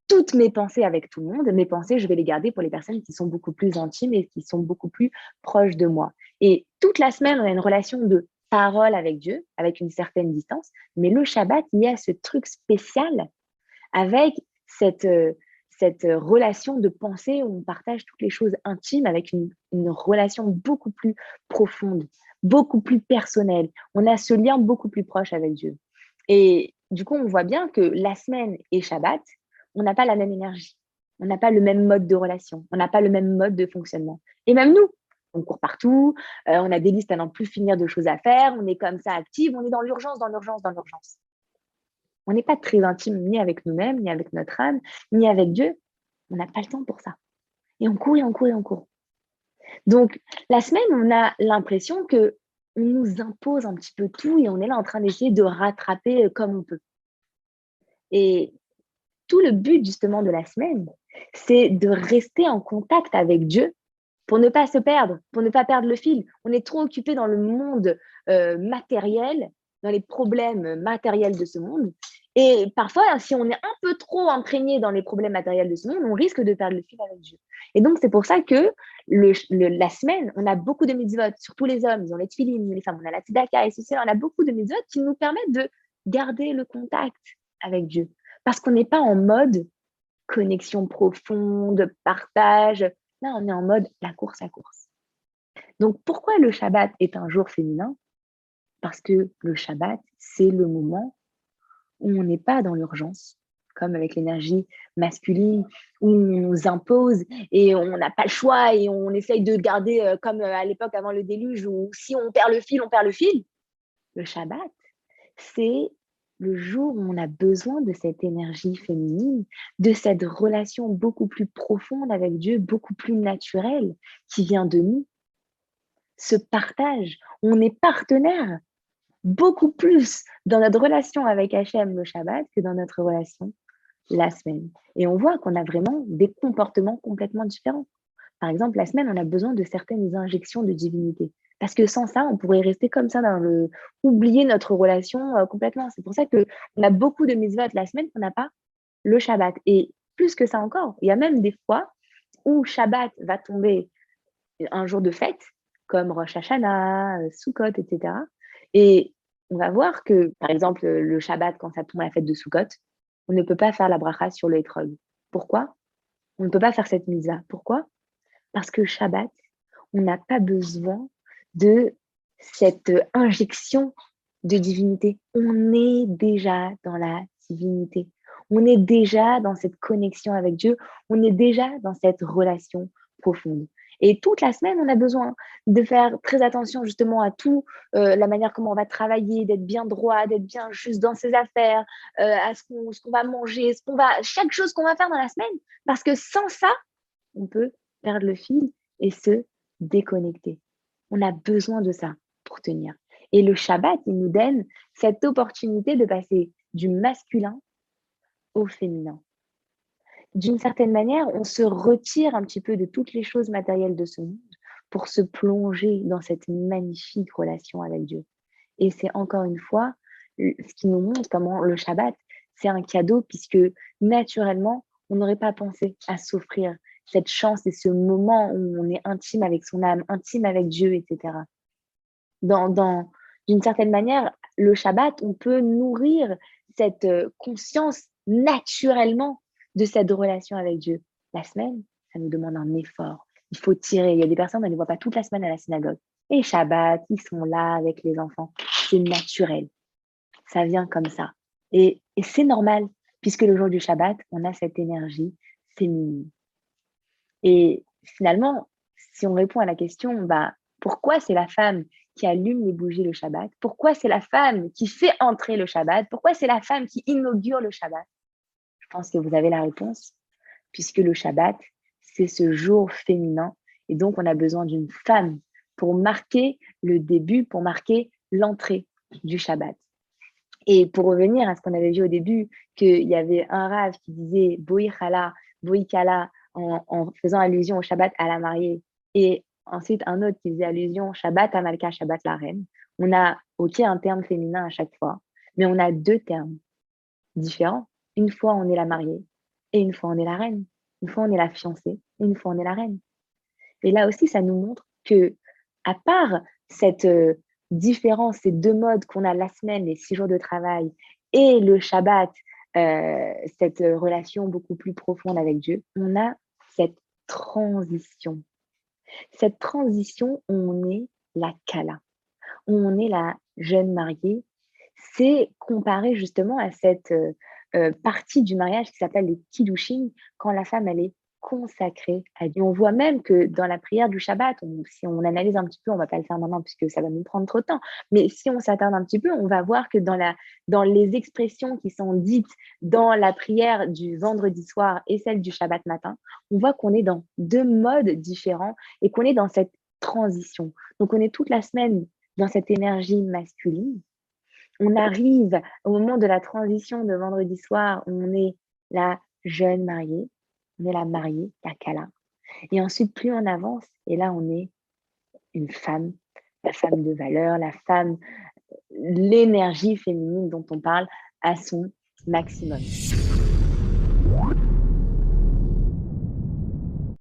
Speaker 1: toutes mes pensées avec tout le monde. Mes pensées, je vais les garder pour les personnes qui sont beaucoup plus intimes et qui sont beaucoup plus proches de moi. Et toute la semaine, on a une relation de parole avec Dieu, avec une certaine distance. Mais le Shabbat, il y a ce truc spécial avec cette, euh, cette euh, relation de pensée où on partage toutes les choses intimes avec une, relation beaucoup plus profonde, beaucoup plus personnelle. On a ce lien beaucoup plus proche avec Dieu. Et du coup, on voit bien que la semaine et Shabbat, on n'a pas la même énergie. On n'a pas le même mode de relation. On n'a pas le même mode de fonctionnement. Et même nous, on court partout, euh, on a des listes à n'en plus finir de choses à faire, on est comme ça active, on est dans l'urgence, dans l'urgence, dans l'urgence on n'est pas très intime ni avec nous-mêmes, ni avec notre âme, ni avec Dieu. On n'a pas le temps pour ça. Et on court et on court et on court. Donc, la semaine, on a l'impression que on nous impose un petit peu tout et on est là en train d'essayer de rattraper euh, comme on peut. Et tout le but justement de la semaine, c'est de rester en contact avec Dieu pour ne pas se perdre, pour ne pas perdre le fil. On est trop occupé dans le monde euh, matériel dans les problèmes matériels de ce monde. Et parfois, si on est un peu trop imprégné dans les problèmes matériels de ce monde, on risque de perdre le fil avec Dieu. Et donc, c'est pour ça que le, la semaine, on a beaucoup de mitzvot, surtout les hommes, ils ont les tefillim, les femmes, on a la tzedaka et ceci, on a beaucoup de mitzvot qui nous permettent de garder le contact avec Dieu. Parce qu'on n'est pas en mode connexion profonde, partage. Là, on est en mode la course à course. Donc, pourquoi le Shabbat est un jour féminin? Parce que le Shabbat, c'est le moment où on n'est pas dans l'urgence, comme avec l'énergie masculine, où on nous impose et on n'a pas le choix et on essaye de garder euh, comme euh, à l'époque avant le déluge, où si on perd le fil, on perd le fil. Le Shabbat, c'est le jour où on a besoin de cette énergie féminine, de cette relation beaucoup plus profonde avec Dieu, beaucoup plus naturelle, qui vient de nous. Ce partage, on est partenaire beaucoup plus dans notre relation avec Hachem le Shabbat que dans notre relation la semaine. Et on voit qu'on a vraiment des comportements complètement différents. Par exemple, la semaine, on a besoin de certaines injections de divinité. Parce que sans ça, on pourrait rester comme ça dans le oublier notre relation euh, complètement. C'est pour ça que on a beaucoup de mitzvot la semaine qu'on n'a pas le Shabbat. Et plus que ça encore, il y a même des fois où Shabbat va tomber un jour de fête, comme Rosh Hashanah, euh, Sukkot, etc. Et on va voir que, par exemple, le Shabbat, quand ça tombe à la fête de Sukkot, on ne peut pas faire la bracha sur le etrog. Pourquoi? On ne peut pas faire cette mise-là. Pourquoi? Parce que Shabbat, on n'a pas besoin de cette injection de divinité. On est déjà dans la divinité. On est déjà dans cette connexion avec Dieu. On est déjà dans cette relation profonde. Et toute la semaine, on a besoin de faire très attention justement à tout, euh, la manière comment on va travailler, d'être bien droit, d'être bien juste dans ses affaires, euh, à ce qu'on va manger, chaque chose qu'on va faire dans la semaine. Parce que sans ça, on peut perdre le fil et se déconnecter. On a besoin de ça pour tenir. Et le Shabbat, il nous donne cette opportunité de passer du masculin au féminin d'une certaine manière, on se retire un petit peu de toutes les choses matérielles de ce monde pour se plonger dans cette magnifique relation avec Dieu. Et c'est encore une fois ce qui nous montre comment le Shabbat, c'est un cadeau puisque naturellement, on n'aurait pas pensé à s'offrir cette chance et ce moment où on est intime avec son âme, intime avec Dieu, etc. Dans, dans, d'une certaine manière, le Shabbat, on peut nourrir cette euh, conscience naturellement de cette relation avec Dieu. La semaine, ça nous demande un effort. Il faut tirer. Il y a des personnes, on ne les voit pas toute la semaine à la synagogue. Et Shabbat, ils sont là avec les enfants. C'est naturel. Ça vient comme ça. Et, c'est normal, puisque le jour du Shabbat, on a cette énergie féminine. Et finalement, si on répond à la question, bah, pourquoi c'est la femme qui allume les bougies le Shabbat? Pourquoi c'est la femme qui fait entrer le Shabbat? Pourquoi c'est la femme qui inaugure le Shabbat? Je pense que vous avez la réponse, puisque le Shabbat, c'est ce jour féminin. Et donc, on a besoin d'une femme pour marquer le début, pour marquer l'entrée du Shabbat. Et pour revenir à ce qu'on avait vu au début, qu'il y avait un rave qui disait Boïchala, Boïkala, en, en, faisant allusion au Shabbat à la mariée, et ensuite un autre qui faisait allusion Shabbat à Malka, Shabbat la reine. On a, ok, un terme féminin à chaque fois, mais on a deux termes différents une fois on est la mariée et une fois on est la reine. Une fois on est la fiancée et une fois on est la reine. Et là aussi, ça nous montre que, à part cette euh, différence, ces deux modes qu'on a la semaine, les six jours de travail, et le Shabbat, euh, cette relation beaucoup plus profonde avec Dieu, on a cette transition. Cette transition, on est la Kala, on est la jeune mariée. C'est comparé justement à cette euh, partie du mariage qui s'appelle le kiddushin, quand la femme, elle est consacrée à Dieu. On voit même que dans la prière du Shabbat, si on analyse un petit peu, on va pas le faire maintenant puisque ça va nous prendre trop de temps, mais si on s'attarde un petit peu, on va voir que dans, la, dans les expressions qui sont dites dans la prière du vendredi soir et celle du Shabbat matin, on voit qu'on est dans deux modes différents et qu'on est dans cette transition. Donc on est toute la semaine dans cette énergie masculine on arrive au moment de la transition de vendredi soir, on est la jeune mariée, on est la mariée, la Kala. Et ensuite, plus on avance, et là, on est une femme, la femme de valeur, la femme, l'énergie féminine dont on parle à son maximum.